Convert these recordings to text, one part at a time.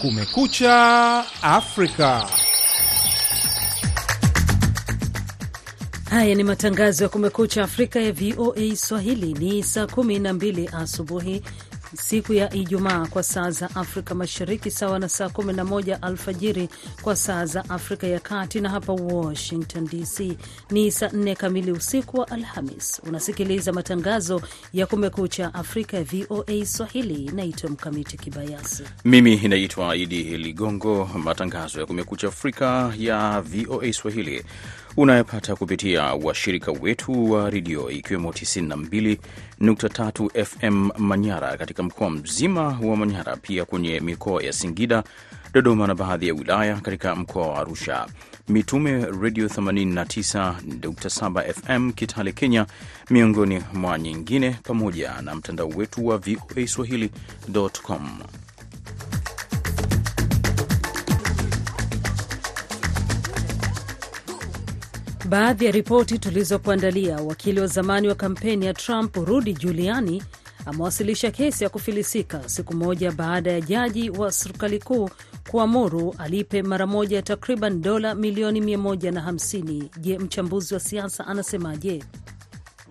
Kumekucha Afrika. Haya ni matangazo ya Kumekucha Afrika ya VOA Swahili. Ni saa 12 asubuhi siku ya Ijumaa kwa saa za Afrika Mashariki, sawa na saa 11 alfajiri kwa saa za Afrika ya Kati, na hapa Washington DC ni saa 4 kamili usiku wa Alhamis. Unasikiliza matangazo ya Kumekucha Afrika ya VOA Swahili. Naitwa Mkamiti Kibayasi. Mimi inaitwa Idi Ligongo. Matangazo ya Kumekucha Afrika ya VOA Swahili unayopata kupitia washirika wetu wa redio ikiwemo 92.3 FM Manyara katika mkoa mzima wa Manyara, pia kwenye mikoa ya Singida, Dodoma na baadhi ya wilaya katika mkoa wa Arusha, Mitume redio 89.7 FM Kitale, Kenya, miongoni mwa nyingine, pamoja na mtandao wetu wa VOA Swahili.com. Baadhi ya ripoti tulizokuandalia: wakili wa zamani wa kampeni ya Trump Rudy Giuliani amewasilisha kesi ya kufilisika siku moja baada ya jaji wa serikali kuu kuamuru alipe mara moja takriban dola milioni 150. Je, mchambuzi wa siasa anasemaje?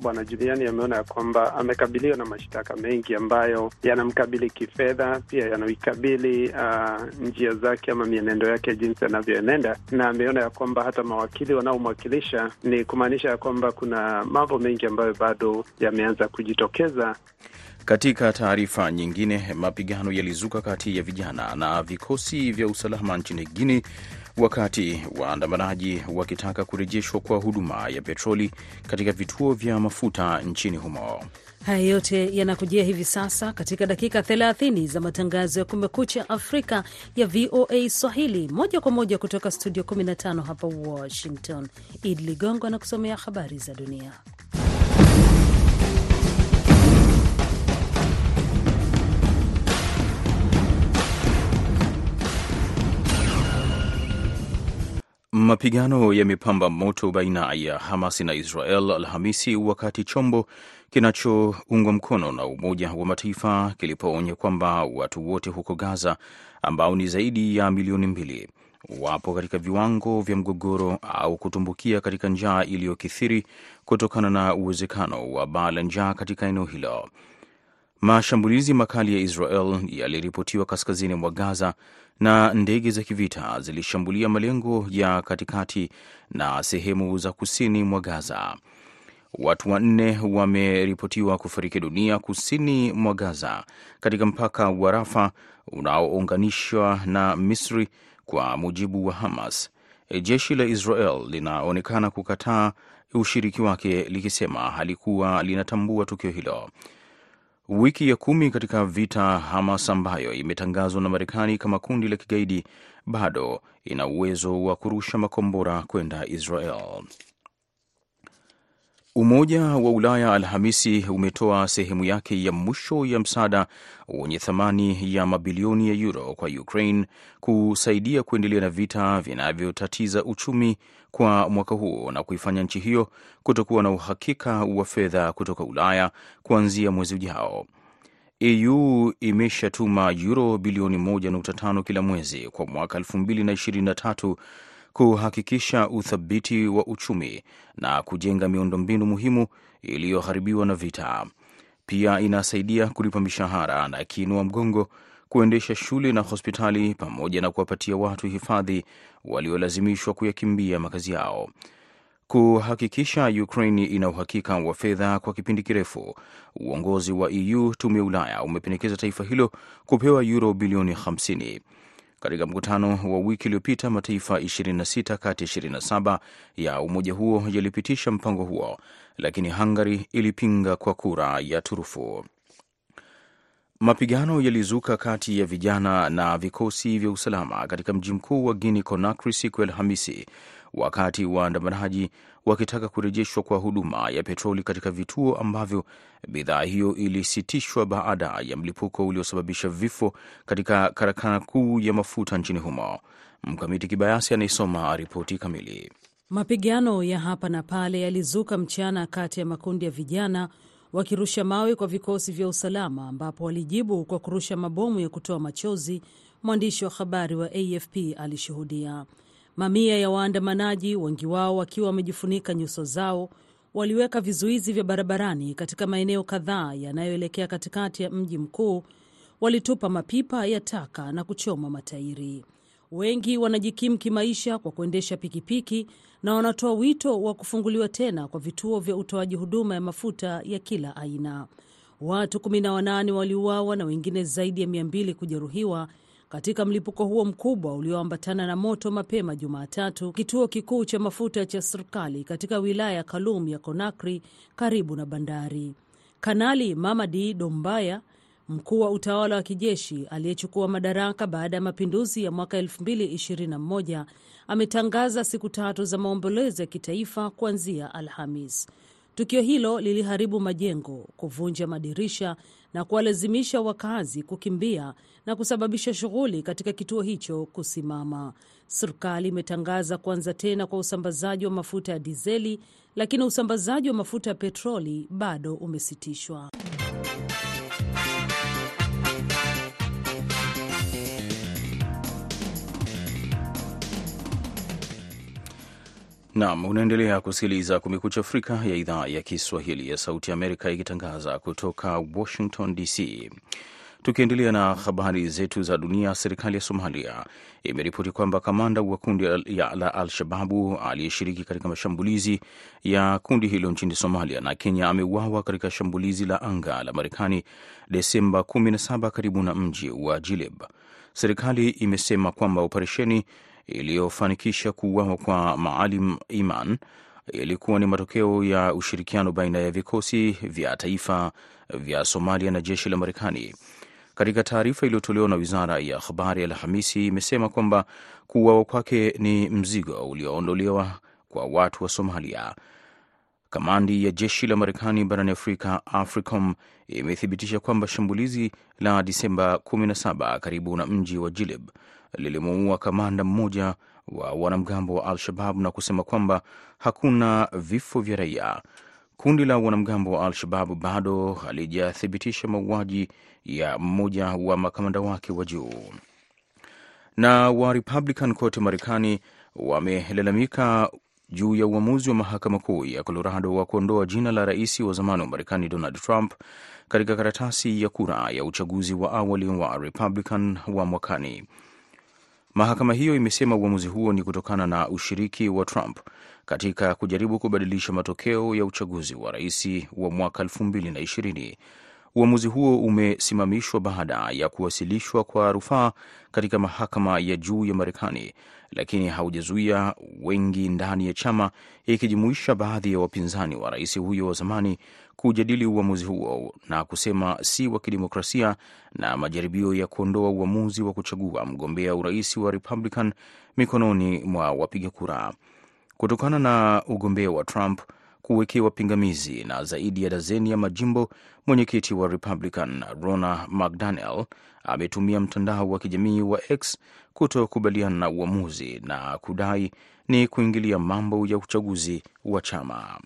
Bwana Juliani ameona ya kwamba amekabiliwa na mashtaka mengi ambayo yanamkabili kifedha, pia yanaikabili uh, njia zake ama mienendo yake jinsi anavyoenenda, na ameona ya kwamba hata mawakili wanaomwakilisha ni kumaanisha ya kwamba kuna mambo mengi ambayo bado yameanza kujitokeza. Katika taarifa nyingine, mapigano yalizuka kati ya vijana na vikosi vya usalama nchini Guinea wakati waandamanaji wakitaka kurejeshwa kwa huduma ya petroli katika vituo vya mafuta nchini humo. Haya yote yanakujia hivi sasa katika dakika 30 za matangazo ya Kumekucha Afrika ya VOA Swahili, moja kwa moja kutoka studio 15 hapa Washington. Idi Ligongo anakusomea habari za dunia. Mapigano yamepamba moto baina ya Hamas na Israel Alhamisi, wakati chombo kinachoungwa mkono na Umoja wa Mataifa kilipoonya kwamba watu wote huko Gaza ambao ni zaidi ya milioni mbili wapo katika viwango vya mgogoro au kutumbukia katika njaa iliyokithiri kutokana na uwezekano wa baa la njaa katika eneo hilo. Mashambulizi makali ya Israel yaliripotiwa kaskazini mwa Gaza na ndege za kivita zilishambulia malengo ya katikati na sehemu za kusini mwa Gaza. Watu wanne wameripotiwa kufariki dunia kusini mwa Gaza katika mpaka wa Rafa unaounganishwa na Misri, kwa mujibu wa Hamas. Jeshi la Israel linaonekana kukataa ushiriki wake likisema halikuwa linatambua tukio hilo. Wiki ya kumi katika vita, Hamas ambayo imetangazwa na Marekani kama kundi la kigaidi bado ina uwezo wa kurusha makombora kwenda Israel. Umoja wa Ulaya Alhamisi umetoa sehemu yake ya mwisho ya msaada wenye thamani ya mabilioni ya euro kwa Ukraine kusaidia kuendelea na vita vinavyotatiza uchumi kwa mwaka huo na kuifanya nchi hiyo kutokuwa na uhakika wa fedha kutoka Ulaya kuanzia mwezi ujao. EU imeshatuma euro bilioni 1.5 kila mwezi kwa mwaka 2023 kuhakikisha uthabiti wa uchumi na kujenga miundombinu muhimu iliyoharibiwa na vita. Pia inasaidia kulipa mishahara na kiinua mgongo, kuendesha shule na hospitali, pamoja na kuwapatia watu hifadhi waliolazimishwa kuyakimbia makazi yao. Kuhakikisha Ukraine ina uhakika wa fedha kwa kipindi kirefu, uongozi wa EU, tume ya Ulaya, umependekeza taifa hilo kupewa euro bilioni 50. Katika mkutano wa wiki iliyopita mataifa 26 kati ya 27 ya umoja huo yalipitisha mpango huo, lakini Hungary ilipinga kwa kura ya turufu. Mapigano yalizuka kati ya vijana na vikosi vya usalama katika mji mkuu wa Guinea Conakry siku ya Alhamisi, wakati waandamanaji wakitaka kurejeshwa kwa huduma ya petroli katika vituo ambavyo bidhaa hiyo ilisitishwa baada ya mlipuko uliosababisha vifo katika karakana kuu ya mafuta nchini humo. Mkamiti Kibayasi anayesoma ripoti kamili. Mapigano ya hapa na pale yalizuka mchana kati ya makundi ya vijana wakirusha mawe kwa vikosi vya usalama, ambapo walijibu kwa kurusha mabomu ya kutoa machozi. Mwandishi wa habari wa AFP alishuhudia. Mamia ya waandamanaji, wengi wao wakiwa wamejifunika nyuso zao, waliweka vizuizi vya barabarani katika maeneo kadhaa yanayoelekea katikati ya mji mkuu. Walitupa mapipa ya taka na kuchoma matairi. Wengi wanajikimu kimaisha kwa kuendesha pikipiki na wanatoa wito wa kufunguliwa tena kwa vituo vya utoaji huduma ya mafuta ya kila aina. Watu 18 waliuawa na wengine zaidi ya 200 kujeruhiwa katika mlipuko huo mkubwa ulioambatana na moto mapema Jumatatu, kituo kikuu cha mafuta cha serikali katika wilaya ya Kalum ya Conakry karibu na bandari. Kanali Mamadi Dombaya, mkuu wa utawala wa kijeshi aliyechukua madaraka baada ya mapinduzi ya mwaka 2021 ametangaza siku tatu za maombolezo ya kitaifa kuanzia Alhamis. Tukio hilo liliharibu majengo, kuvunja madirisha na kuwalazimisha wakazi kukimbia na kusababisha shughuli katika kituo hicho kusimama. Serikali imetangaza kuanza tena kwa usambazaji wa mafuta ya dizeli, lakini usambazaji wa mafuta ya petroli bado umesitishwa. Naam, unaendelea kusikiliza Kumekucha Afrika ya idhaa ya Kiswahili ya Sauti Amerika ikitangaza kutoka Washington DC. Tukiendelea na habari zetu za dunia, serikali ya Somalia imeripoti kwamba kamanda wa kundi la Al-Shababu aliyeshiriki katika mashambulizi ya kundi hilo nchini Somalia na Kenya ameuawa katika shambulizi la anga la Marekani Desemba 17 karibu na mji wa Jilib. Serikali imesema kwamba operesheni iliyofanikisha kuuawa kwa Maalim Iman ilikuwa ni matokeo ya ushirikiano baina ya vikosi vya taifa vya Somalia na jeshi la Marekani. Katika taarifa iliyotolewa na wizara ya habari Alhamisi, imesema kwamba kuuawa kwake ni mzigo ulioondolewa kwa watu wa Somalia. Kamandi ya jeshi la Marekani barani Afrika, AFRICOM, imethibitisha kwamba shambulizi la Disemba 17 karibu na mji wa Jilib lilimuua kamanda mmoja wa wanamgambo wa Al-Shabab na kusema kwamba hakuna vifo vya raia. Kundi la wanamgambo wa Al-Shabab bado halijathibitisha mauaji ya mmoja wa makamanda wake wa juu. Na wa Republican kote Marekani wamelalamika juu ya uamuzi wa mahakama kuu ya Colorado wa kuondoa jina la rais wa zamani wa Marekani Donald Trump katika karatasi ya kura ya uchaguzi wa awali wa Republican wa mwakani. Mahakama hiyo imesema uamuzi huo ni kutokana na ushiriki wa Trump katika kujaribu kubadilisha matokeo ya uchaguzi wa rais wa mwaka 2020. Uamuzi huo umesimamishwa baada ya kuwasilishwa kwa rufaa katika mahakama ya juu ya Marekani, lakini haujazuia wengi ndani ya chama, ikijumuisha baadhi ya wapinzani wa rais huyo wa zamani kujadili uamuzi huo na kusema si wa kidemokrasia na majaribio ya kuondoa uamuzi wa kuchagua mgombea urais wa Republican mikononi mwa wapiga kura. Kutokana na ugombea wa Trump kuwekewa pingamizi na zaidi ya dazeni ya majimbo, mwenyekiti wa Republican Rona McDaniel ametumia mtandao wa kijamii wa X kutokubaliana na uamuzi na kudai ni kuingilia mambo ya uchaguzi wa chama.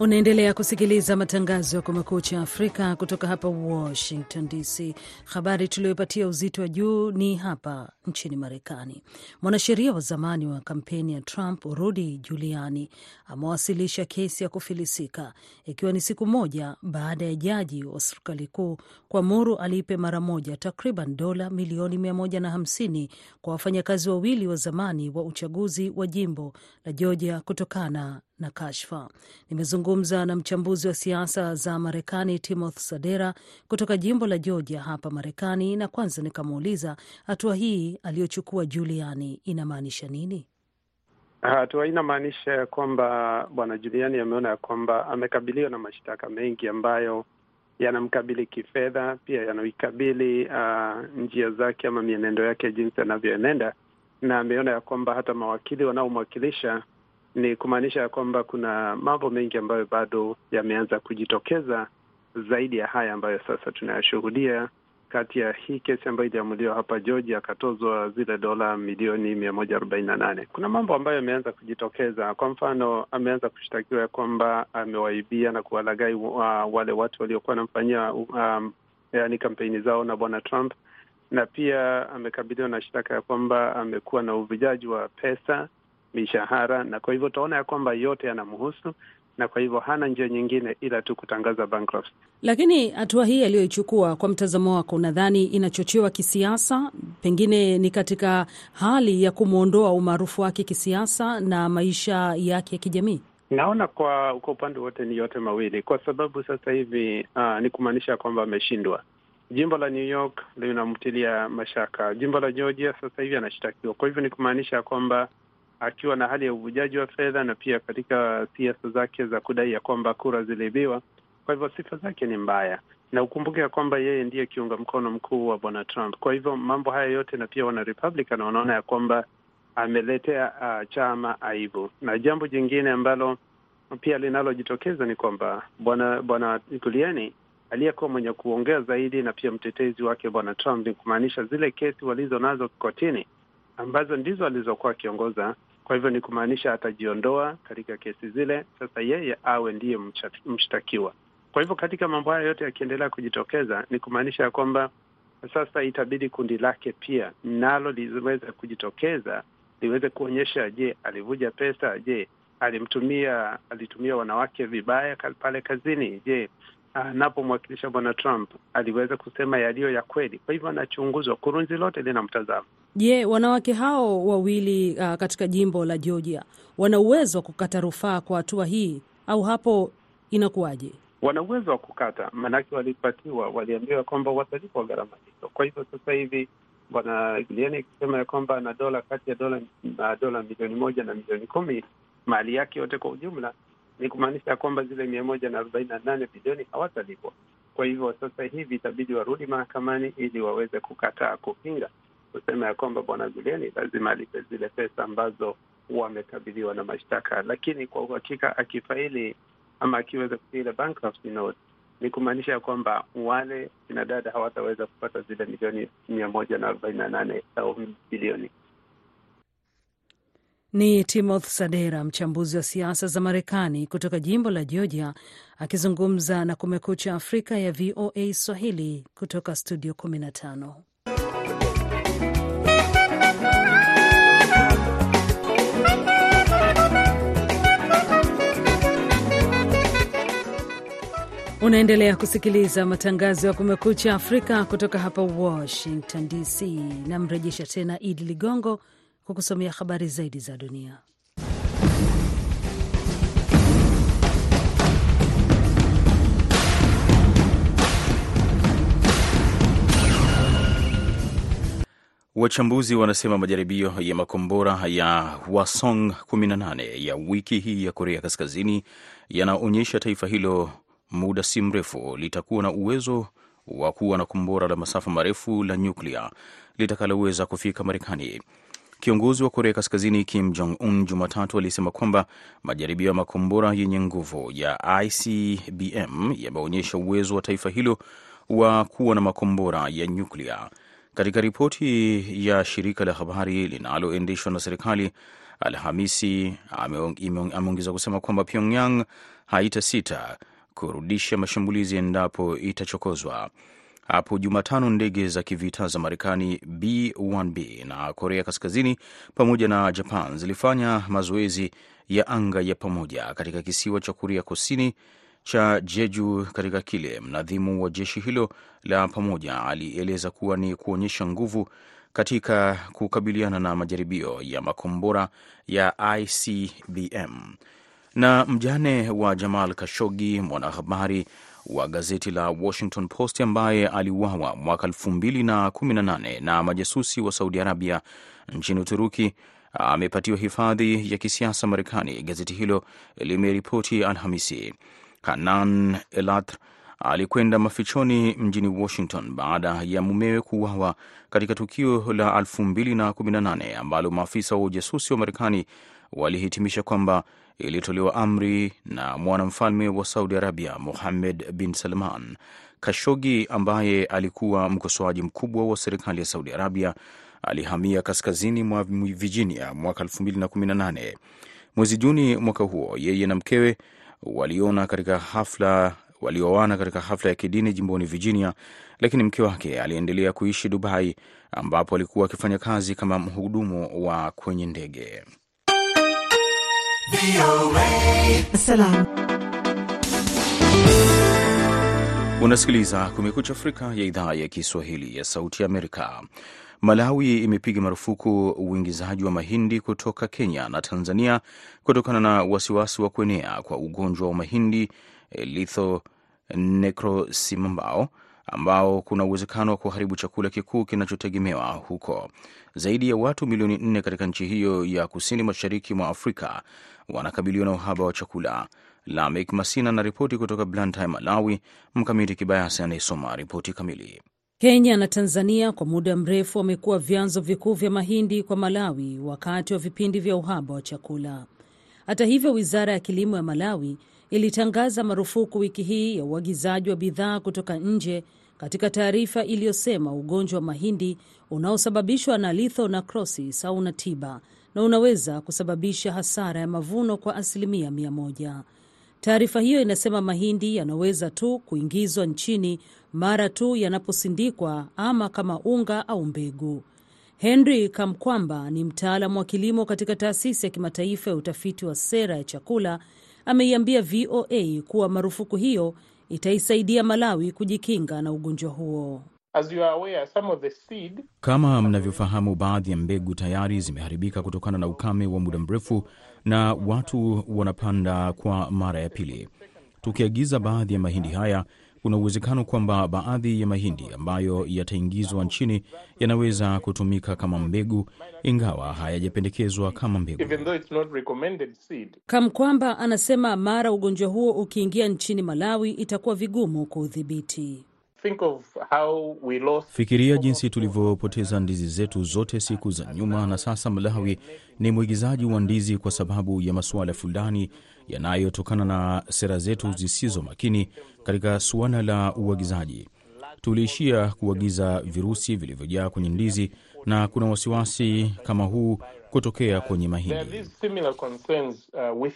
Unaendelea kusikiliza matangazo ya Kumekucha Afrika kutoka hapa Washington DC. Habari tuliyopatia uzito wa juu ni hapa nchini Marekani. Mwanasheria wa zamani wa kampeni ya Trump Rudy Giuliani amewasilisha kesi ya kufilisika ikiwa ni siku moja baada ya jaji wa serikali kuu kuamuru alipe mara moja takriban dola milioni 150 kwa wafanyakazi wawili wa zamani wa uchaguzi wa jimbo la Georgia kutokana na kashfa. Nimezungumza na mchambuzi wa siasa za Marekani Timothy Sadera kutoka jimbo la Georgia hapa Marekani, na kwanza nikamuuliza hatua hii aliyochukua Giuliani inamaanisha nini? Hatua hii inamaanisha ya kwamba bwana Giuliani ameona ya kwamba amekabiliwa na mashtaka mengi ambayo yanamkabili kifedha, pia yanaikabili uh, njia zake ama mienendo yake jinsi anavyoenenda, na ameona ya kwamba hata mawakili wanaomwakilisha ni kumaanisha ya kwamba kuna mambo mengi ambayo bado yameanza kujitokeza zaidi ya haya ambayo sasa tunayashuhudia kati ya hii kesi ambayo iliamuliwa hapa Georgia akatozwa zile dola milioni mia moja arobaini na nane. Kuna mambo ambayo yameanza kujitokeza. Kwa mfano, ameanza kushtakiwa ya kwamba amewaibia na kuwalaghai wa, wale watu waliokuwa wanamfanyia um, yani kampeni zao na bwana Trump, na pia amekabiliwa na shtaka ya kwamba amekuwa na uvujaji wa pesa, mishahara, na kwa hivyo utaona ya kwamba yote yanamhusu na kwa hivyo hana njia nyingine ila tu kutangaza bankruptcy. Lakini hatua hii aliyoichukua, kwa mtazamo wako, unadhani inachochewa kisiasa? Pengine ni katika hali ya kumwondoa umaarufu wake kisiasa na maisha yake ya kijamii? Naona kwa kwa upande wote ni yote mawili, kwa sababu sasa hivi uh, ni kumaanisha kwamba ameshindwa. Jimbo la New York linamtilia mashaka, jimbo la Georgia sasa hivi anashtakiwa. Kwa hivyo ni kumaanisha kwamba akiwa na hali ya uvujaji wa fedha na pia katika siasa zake za kudai ya kwamba kura ziliibiwa. Kwa hivyo sifa zake ni mbaya, na ukumbuke ya kwamba yeye ndiye kiunga mkono mkuu wa bwana Trump. Kwa hivyo mambo haya yote, na pia wana Republican wanaona ya kwamba ameletea uh, chama aibu. Na jambo jingine ambalo pia linalojitokeza ni kwamba bwana bwana Giuliani aliyekuwa mwenye kuongea zaidi na pia mtetezi wake bwana Trump, ni kumaanisha zile kesi walizo nazo kotini ambazo ndizo alizokuwa akiongoza. Kwa hivyo ni kumaanisha atajiondoa katika kesi zile, sasa yeye awe ndiye mshtakiwa. Kwa hivyo katika mambo haya yote yakiendelea kujitokeza, ni kumaanisha ya kwamba sasa itabidi kundi lake pia nalo liweze kujitokeza, liweze kuonyesha, je, alivuja pesa? Je, alimtumia alitumia wanawake vibaya pale kazini? Je, anapomwakilisha bwana Trump aliweza kusema yaliyo ya kweli? Kwa hivyo anachunguzwa, kurunzi lote lina mtazamo. Je, wanawake hao wawili uh, katika jimbo la Georgia wana uwezo wa kukata rufaa kwa hatua hii au hapo inakuwaje? Wana uwezo wa kukata, maanake walipatiwa, waliambiwa kwamba watalipwa gharama hizo. Kwa hivyo sasa hivi bwana Giuliani akisema ya kwamba ana dola kati ya dola na dola milioni moja na milioni kumi mali yake yote kwa ujumla, ni kumaanisha ya kwamba zile mia moja na arobaini na nane bilioni hawatalipwa. Kwa hivyo sasa hivi itabidi warudi mahakamani ili waweze kukataa kupinga kusema ya kwamba bwana Giuliani lazima alipe zile pesa ambazo wamekabiliwa na mashtaka. Lakini kwa uhakika akifaili ama akiweza kufaili bankruptcy note, ni kumaanisha ya kwamba wale kinadada hawataweza kupata zile milioni mia moja na arobaini na nane au bilioni. Ni Timothy Sadera, mchambuzi wa siasa za Marekani kutoka jimbo la Georgia, akizungumza na Kumekucha Afrika ya VOA Swahili kutoka studio 15. Unaendelea kusikiliza matangazo ya Kumekucha Afrika kutoka hapa Washington DC. Namrejesha tena Idi Ligongo kwa kusomea habari zaidi za dunia. Wachambuzi wanasema majaribio ya makombora ya Hwasong 18 ya wiki hii ya Korea Kaskazini yanaonyesha taifa hilo muda si mrefu litakuwa na uwezo wa kuwa na kombora la masafa marefu la nyuklia litakaloweza kufika Marekani. Kiongozi wa Korea Kaskazini Kim Jong Un Jumatatu alisema kwamba majaribio ya makombora yenye nguvu ya ICBM yameonyesha uwezo wa taifa hilo wa kuwa na makombora ya nyuklia. Katika ripoti ya shirika la habari linaloendeshwa na serikali Alhamisi, ameongeza kusema kwamba Pyongyang haitasita kurudisha mashambulizi endapo itachokozwa. Hapo Jumatano, ndege za kivita za Marekani B1B na Korea Kaskazini pamoja na Japan zilifanya mazoezi ya anga ya pamoja katika kisiwa cha Korea Kusini cha Jeju, katika kile mnadhimu wa jeshi hilo la pamoja alieleza kuwa ni kuonyesha nguvu katika kukabiliana na majaribio ya makombora ya ICBM. Na mjane wa Jamal Kashogi, mwanahabari wa gazeti la Washington Post ambaye aliuawa mwaka 2018 na majasusi wa Saudi Arabia nchini Uturuki amepatiwa hifadhi ya kisiasa Marekani, gazeti hilo limeripoti Alhamisi. Hanan Elatr alikwenda mafichoni mjini Washington baada ya mumewe kuuawa katika tukio la 2018 ambalo maafisa wa ujasusi wa Marekani walihitimisha kwamba ilitolewa amri na mwanamfalme wa Saudi Arabia Mohammed bin Salman. Kashogi ambaye alikuwa mkosoaji mkubwa wa serikali ya Saudi Arabia alihamia kaskazini mwa Virginia mwaka 2018. Mwezi Juni mwaka huo, yeye na mkewe waliona katika hafla walioana katika hafla ya kidini jimboni Virginia, lakini mke wake aliendelea kuishi Dubai ambapo alikuwa akifanya kazi kama mhudumu wa kwenye ndege. Unasikiliza Kumekucha Afrika ya idhaa ya Kiswahili ya Sauti Amerika. Malawi imepiga marufuku uingizaji wa mahindi kutoka Kenya na Tanzania kutokana na wasiwasi wa kuenea kwa ugonjwa wa mahindi litho-necrosimambao ambao kuna uwezekano wa kuharibu chakula kikuu kinachotegemewa huko. Zaidi ya watu milioni nne katika nchi hiyo ya kusini mashariki mwa Afrika wanakabiliwa na uhaba wa chakula. Lamek Masina na ripoti kutoka Blantyre, Malawi. Mkamiti Kibayasi anayesoma ripoti kamili. Kenya na Tanzania kwa muda mrefu wamekuwa vyanzo vikuu vya mahindi kwa Malawi wakati wa vipindi vya uhaba wa chakula. Hata hivyo, wizara ya kilimo ya Malawi ilitangaza marufuku wiki hii ya uagizaji wa bidhaa kutoka nje katika taarifa iliyosema ugonjwa wa mahindi unaosababishwa na litho-necrosis hauna tiba na unaweza kusababisha hasara ya mavuno kwa asilimia mia moja. Taarifa hiyo inasema mahindi yanaweza tu kuingizwa nchini mara tu yanaposindikwa ama kama unga au mbegu. Henry Kamkwamba ni mtaalamu wa kilimo katika taasisi ya kimataifa ya utafiti wa sera ya chakula. Ameiambia VOA kuwa marufuku hiyo itaisaidia Malawi kujikinga na ugonjwa huo. As you are aware, some of the seed... Kama mnavyofahamu, baadhi ya mbegu tayari zimeharibika kutokana na ukame wa muda mrefu na watu wanapanda kwa mara ya pili. Tukiagiza baadhi ya mahindi haya, kuna uwezekano kwamba baadhi ya mahindi ambayo yataingizwa nchini yanaweza kutumika kama mbegu, ingawa hayajapendekezwa kama mbegu. even though it's not recommended seed. Kamkwamba anasema mara ugonjwa huo ukiingia nchini Malawi itakuwa vigumu kuudhibiti. Think of how we lost Fikiria jinsi tulivyopoteza ndizi zetu zote siku za nyuma, na sasa Malawi ni mwigizaji wa ndizi kwa sababu ya masuala fulani yanayotokana na sera zetu zisizo makini katika suala la uagizaji. Tuliishia kuagiza virusi vilivyojaa kwenye ndizi, na kuna wasiwasi kama huu kutokea kwenye mahindi. these similar concerns uh.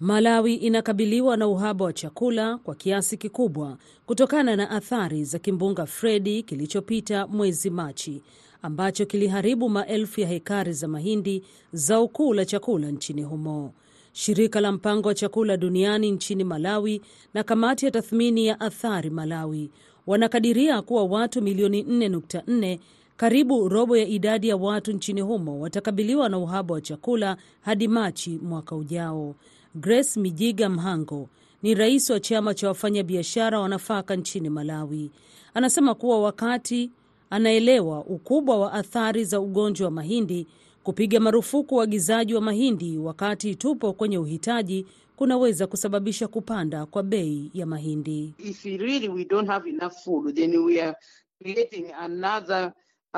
Malawi inakabiliwa na uhaba wa chakula kwa kiasi kikubwa kutokana na athari za kimbunga Fredi kilichopita mwezi Machi ambacho kiliharibu maelfu ya hekari za mahindi, zao kuu la chakula nchini humo. Shirika la mpango wa chakula duniani nchini Malawi na kamati ya tathmini ya athari Malawi wanakadiria kuwa watu milioni 4.4 karibu robo ya idadi ya watu nchini humo watakabiliwa na uhaba wa chakula hadi Machi mwaka ujao. Grace Mijiga Mhango ni rais wa chama cha wafanyabiashara wa nafaka nchini Malawi. Anasema kuwa wakati anaelewa ukubwa wa athari za ugonjwa wa mahindi, kupiga marufuku uagizaji wa mahindi wakati tupo kwenye uhitaji kunaweza kusababisha kupanda kwa bei ya mahindi. if really we don't have enough food, then we are creating another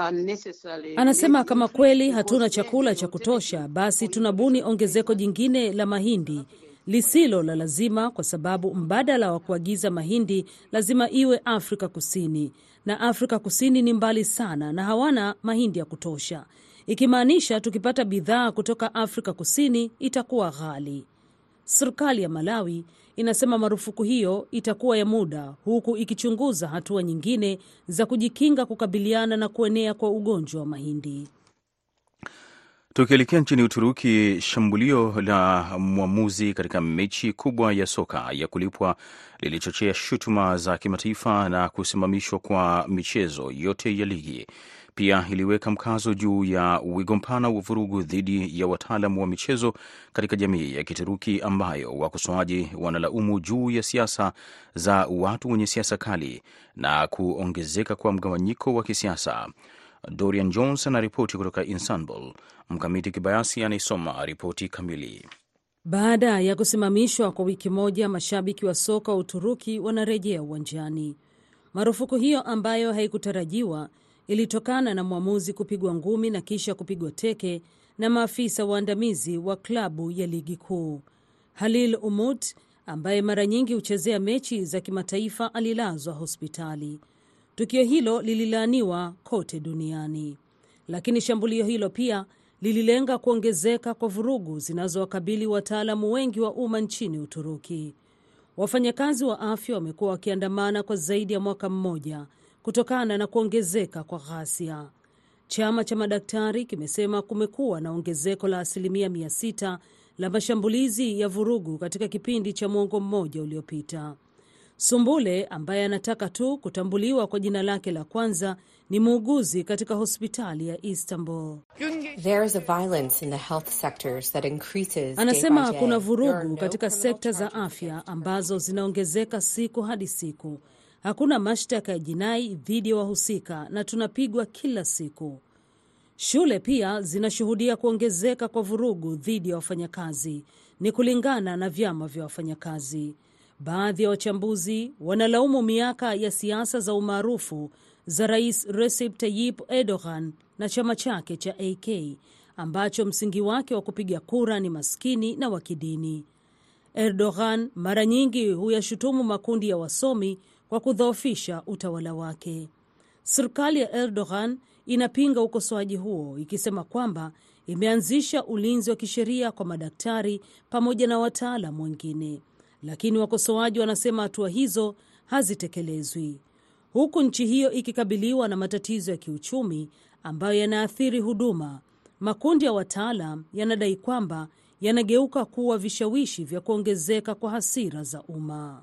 unnecessary. Anasema kama kweli hatuna chakula cha kutosha, basi tunabuni ongezeko jingine la mahindi lisilo la lazima, kwa sababu mbadala wa kuagiza mahindi lazima iwe Afrika Kusini, na Afrika Kusini ni mbali sana na hawana mahindi ya kutosha, ikimaanisha tukipata bidhaa kutoka Afrika Kusini itakuwa ghali. Serikali ya Malawi inasema marufuku hiyo itakuwa ya muda, huku ikichunguza hatua nyingine za kujikinga kukabiliana na kuenea kwa ugonjwa wa mahindi. Tukielekea nchini Uturuki, shambulio la mwamuzi katika mechi kubwa ya soka ya kulipwa lilichochea shutuma za kimataifa na kusimamishwa kwa michezo yote ya ligi. Pia iliweka mkazo juu ya wigo mpana wa vurugu dhidi ya wataalam wa michezo katika jamii ya Kituruki ambayo wakosoaji wanalaumu juu ya siasa za watu wenye siasa kali na kuongezeka kwa mgawanyiko wa kisiasa. Dorian Jones anaripoti kutoka Istanbul. Mkamiti Kibayasi anaisoma ripoti kamili. Baada ya kusimamishwa kwa wiki moja, mashabiki wa soka wa Uturuki wanarejea uwanjani. Marufuku hiyo ambayo haikutarajiwa ilitokana na mwamuzi kupigwa ngumi na kisha kupigwa teke na maafisa waandamizi wa klabu ya ligi kuu. Halil Umut ambaye mara nyingi huchezea mechi za kimataifa alilazwa hospitali. Tukio hilo lililaaniwa kote duniani, lakini shambulio hilo pia lililenga kuongezeka kwa vurugu zinazowakabili wataalamu wengi wa umma nchini Uturuki. Wafanyakazi wa afya wamekuwa wakiandamana kwa zaidi ya mwaka mmoja kutokana na kuongezeka kwa ghasia. Chama cha madaktari kimesema kumekuwa na ongezeko la asilimia mia sita la mashambulizi ya vurugu katika kipindi cha mwongo mmoja uliopita. Sumbule ambaye anataka tu kutambuliwa kwa jina lake la kwanza ni muuguzi katika hospitali ya Istanbul. Anasema kuna vurugu katika sekta za afya ambazo zinaongezeka siku hadi siku. Hakuna mashtaka ya jinai dhidi ya wahusika na tunapigwa kila siku. Shule pia zinashuhudia kuongezeka kwa vurugu dhidi ya wafanyakazi, ni kulingana na vyama vya wafanyakazi. Baadhi ya wachambuzi wanalaumu miaka ya siasa za umaarufu za Rais Recep Tayyip Erdogan na chama chake cha AK ambacho msingi wake wa kupiga kura ni maskini na wa kidini. Erdogan mara nyingi huyashutumu makundi ya wasomi kwa kudhoofisha utawala wake. Serikali ya Erdogan inapinga ukosoaji huo ikisema kwamba imeanzisha ulinzi wa kisheria kwa madaktari pamoja na wataalam wengine, lakini wakosoaji wanasema hatua hizo hazitekelezwi, huku nchi hiyo ikikabiliwa na matatizo ya kiuchumi ambayo yanaathiri huduma. Makundi ya wataalam yanadai kwamba yanageuka kuwa vishawishi vya kuongezeka kwa hasira za umma.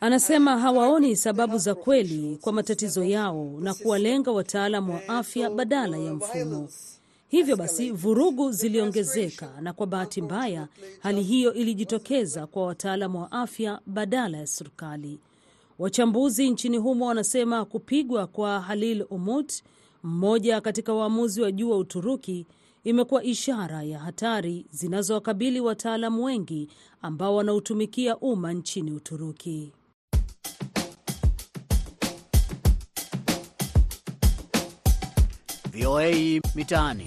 Anasema hawaoni sababu za kweli kwa matatizo yao na kuwalenga wataalamu wa afya badala ya mfumo. Hivyo basi vurugu ziliongezeka, na kwa bahati mbaya hali hiyo ilijitokeza kwa wataalamu wa afya badala ya serikali. Wachambuzi nchini humo wanasema kupigwa kwa Halil Umut, mmoja katika waamuzi wa juu wa Uturuki, imekuwa ishara ya hatari zinazowakabili wataalamu wengi ambao wanautumikia umma nchini Uturuki. VOA Mitaani.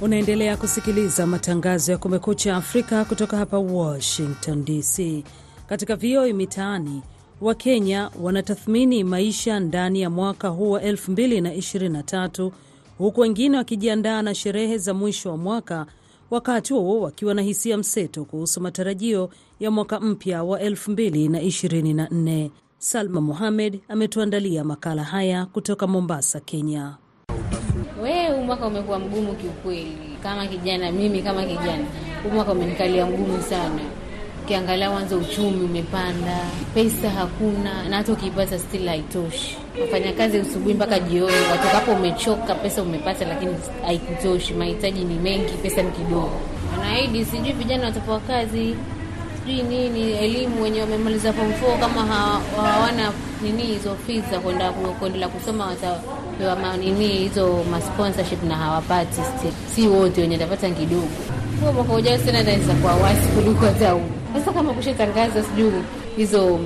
Unaendelea kusikiliza matangazo ya Kumekucha Afrika kutoka hapa Washington DC. Katika VOA Mitaani, Wakenya wanatathmini maisha ndani ya mwaka huu wa 2023 huku wengine wakijiandaa na sherehe za mwisho wa mwaka, wakati huo wakiwa na hisia mseto kuhusu matarajio ya mwaka mpya wa 2024. Salma Mohamed ametuandalia makala haya kutoka Mombasa, Kenya. We, huu mwaka umekuwa mgumu kiukweli. Kama kijana, mimi kama kijana, huu mwaka umenikalia mgumu sana. Ukiangalia mwanzo, uchumi umepanda, pesa hakuna, na hata ukiipata still haitoshi. Wafanya kazi usubuhi mpaka jioni, watokapo umechoka, pesa umepata, lakini haikutoshi. Mahitaji ni mengi, pesa ni kidogo. Wanaahidi sijui vijana watapewa kazi sijui nini, elimu, wenye wamemaliza form four kama hawana nini hizo fees za kwenda kuendelea kusoma watapewa nini hizo ma sponsorship na hawapati. Si wote wenye watapata kidogo. Huo mwaka ujao tena naweza kuwa wasi kuliko hata huu. Sasa kama kushatangaza sijui hizo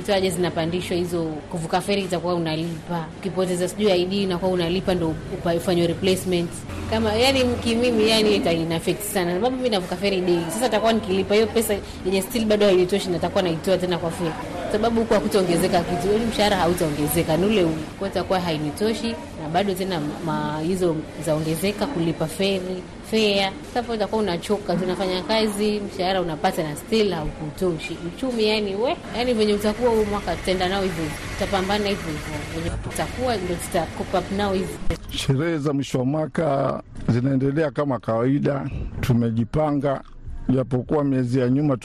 itaje zinapandishwa hizo, kuvuka feri itakuwa unalipa, ukipoteza sijui ID inakuwa unalipa ndo ufanywe replacement. Kama yani mkimimi yani ina sana. Sababu mimi navuka feri daily. Sasa takuwa nikilipa hiyo pesa yenye still bado hainitoshi, natakuwa naitoa tena kwa feri, sababu huko hakutaongezeka kitu, yani mshahara hautaongezeka, ni ule kwa itakuwa hainitoshi, na bado tena ma hizo zaongezeka kulipa feri fea. Sasa utakuwa unachoka, tunafanya kazi, mshahara unapata na still haukutoshi. Uchumi yani we, yani venye utakuwa huu mwaka tutaenda nao hivyo, tutapambana hivyo hivyo, venye tutakuwa ndo tuta cope up nao hivyo. Sherehe za mwisho wa mwaka zinaendelea kama kawaida, tumejipanga, japokuwa miezi ya nyuma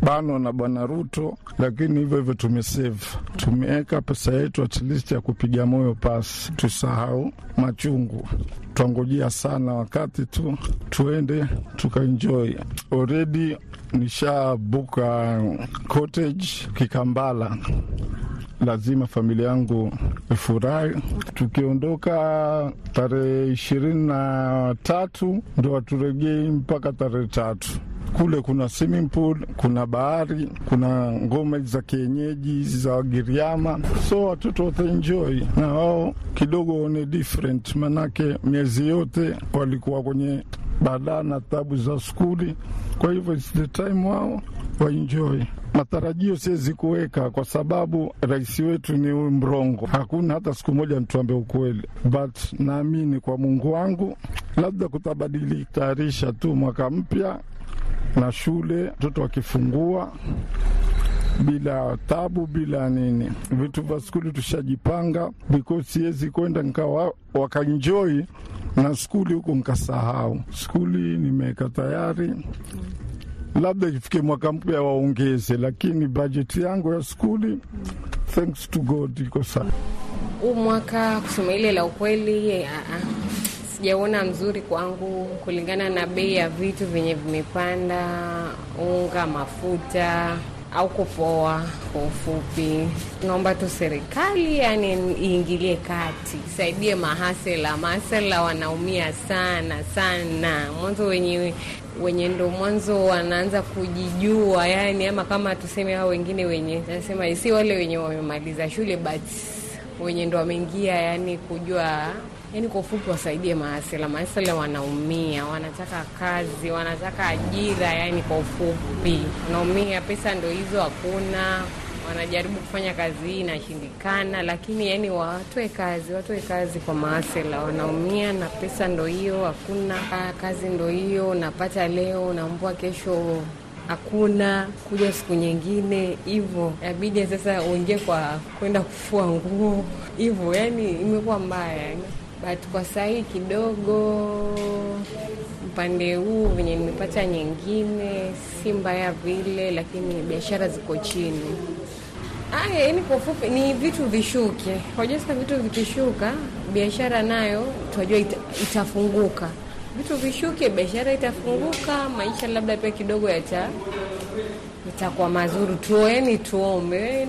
tumebanwa na Bwana Ruto, lakini hivyo hivyo tumesave, tumeweka pesa yetu at least ya kupiga moyo pasi, tusahau machungu. Twangojea sana wakati tu tuende tukaenjoy. Already nishabuka cottage Kikambala, lazima familia yangu ifurahi. Tukiondoka tarehe ishirini na tatu ndo waturegei mpaka tarehe tatu kule kuna swimming pool, kuna bahari, kuna ngoma za kienyeji za Wagiriama, so watoto wataenjoy. Na wao kidogo waone different, manake miezi yote walikuwa kwenye badaa na tabu za skuli. Kwa hivyo it's the time wao waenjoy. Matarajio siwezi kuweka kwa sababu rais wetu ni huyu mrongo, hakuna hata siku moja mtuambia ukweli, but naamini kwa Mungu wangu labda kutabadili, Tayarisha tu mwaka mpya na shule, watoto wakifungua bila tabu, bila nini, vitu vya skuli tushajipanga, because siwezi kwenda nikawa wakanjoi na skuli huku nkasahau. Skuli nimeweka tayari, labda ifike mwaka mpya waongeze, lakini bajeti yangu ya skuli thanks to God iko sawa. Huu mwaka kusema ile la ukweli, sijaona mzuri kwangu, kulingana na bei ya vitu vyenye vimepanda, unga, mafuta au kupoa. Kwa ufupi, naomba tu serikali yani iingilie kati, isaidie mahasela. Mahasela wanaumia sana sana, mwanzo wenye wenye ndo mwanzo wanaanza kujijua, yani ama kama tuseme hao wengine wenye nasema si wale wenye wamemaliza shule but wenye ndo wameingia, yani kujua yani kwa ufupi, wasaidie maasela. Maasela wanaumia, wanataka kazi, wanataka ajira, yani kwa ufupi wanaumia. Pesa ndo hizo hakuna, wanajaribu kufanya kazi hii inashindikana, lakini yani watoe kazi, watoe kazi kwa maasela, wanaumia na pesa ndo hiyo hakuna. Kazi ndo hiyo, unapata leo naambua kesho hakuna kuja siku nyingine hivyo, yabidi sasa uingie kwa kwenda kufua nguo hivyo, yani imekuwa mbaya yani. But kwa sahii kidogo upande huu venye nimepata nyingine si mbaya vile, lakini biashara ziko chini. Aya, yani kwa ufupi ni vitu vishuke. Wajua sasa vitu vikishuka, biashara nayo tunajua ita, itafunguka. Vitu vishuke, biashara itafunguka, maisha labda pia kidogo yata itakuwa mazuri. Tuoeni, tuombe.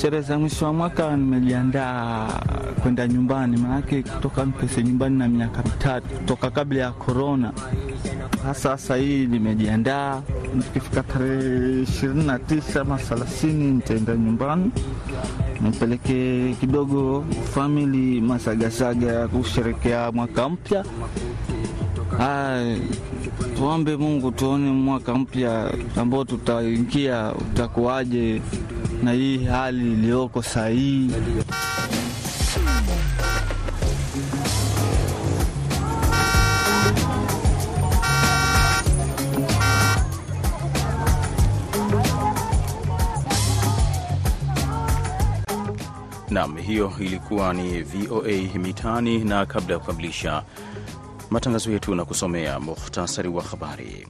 Sherehe za mwisho wa mwaka nimejiandaa kwenda nyumbani, maanake kutoka mpese nyumbani na miaka mitatu toka kabla ya korona. Hasa sasa hii nimejiandaa, nikifika tarehe ishirini na tisa ama thelathini nitaenda nyumbani nipeleke kidogo famili masagasaga ya kusherekea mwaka mpya. Tuombe Mungu tuone mwaka mpya ambao tutaingia utakuwaje na hii hali iliyoko saa hii. Nam, hiyo ilikuwa ni VOA Mitaani, na kabla ya kukamilisha matangazo yetu na kusomea muhtasari wa habari.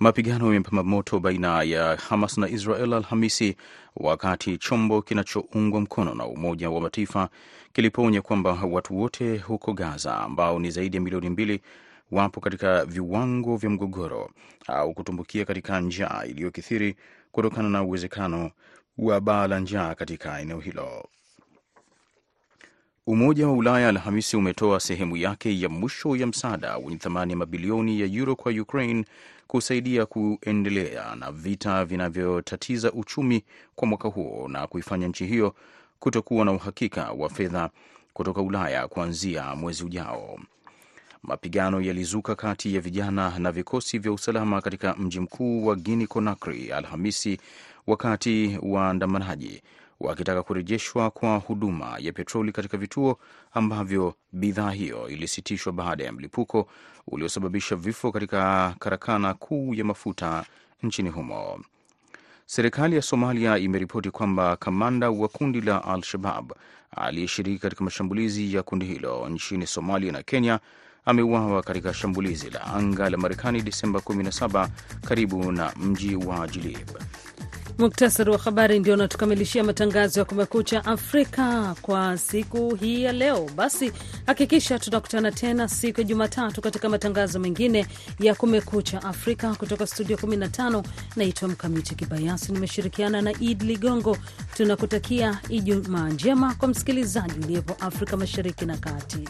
Mapigano yamepamba moto baina ya Hamas na Israel Alhamisi, wakati chombo kinachoungwa mkono na Umoja wa Mataifa kilipoonya kwamba watu wote huko Gaza ambao ni zaidi ya milioni mbili wapo katika viwango vya mgogoro au kutumbukia katika njaa iliyokithiri kutokana na uwezekano wa baa la njaa katika eneo hilo. Umoja wa Ulaya Alhamisi umetoa sehemu yake ya mwisho ya msaada wenye thamani ya mabilioni ya euro kwa Ukraine kusaidia kuendelea na vita vinavyotatiza uchumi kwa mwaka huo na kuifanya nchi hiyo kutokuwa na uhakika wa fedha kutoka Ulaya kuanzia mwezi ujao. Mapigano yalizuka kati ya vijana na vikosi vya usalama katika mji mkuu wa Guinea Conakry Alhamisi, wakati waandamanaji wakitaka kurejeshwa kwa huduma ya petroli katika vituo ambavyo bidhaa hiyo ilisitishwa baada ya mlipuko uliosababisha vifo katika karakana kuu ya mafuta nchini humo. Serikali ya Somalia imeripoti kwamba kamanda wa kundi la Al-Shabab aliyeshiriki katika mashambulizi ya kundi hilo nchini Somalia na Kenya ameuawa katika shambulizi la anga la Marekani Desemba 17 karibu na mji wa Jilib. Muktasari wa habari ndio unatukamilishia matangazo ya Kumekucha Afrika kwa siku hii ya leo. Basi hakikisha tunakutana tena siku ya Jumatatu katika matangazo mengine ya Kumekucha Afrika kutoka studio 15. Naitwa Mkamiti Kibayasi, nimeshirikiana na Id Ligongo. Tunakutakia Ijumaa njema kwa msikilizaji uliyepo Afrika Mashariki na Kati.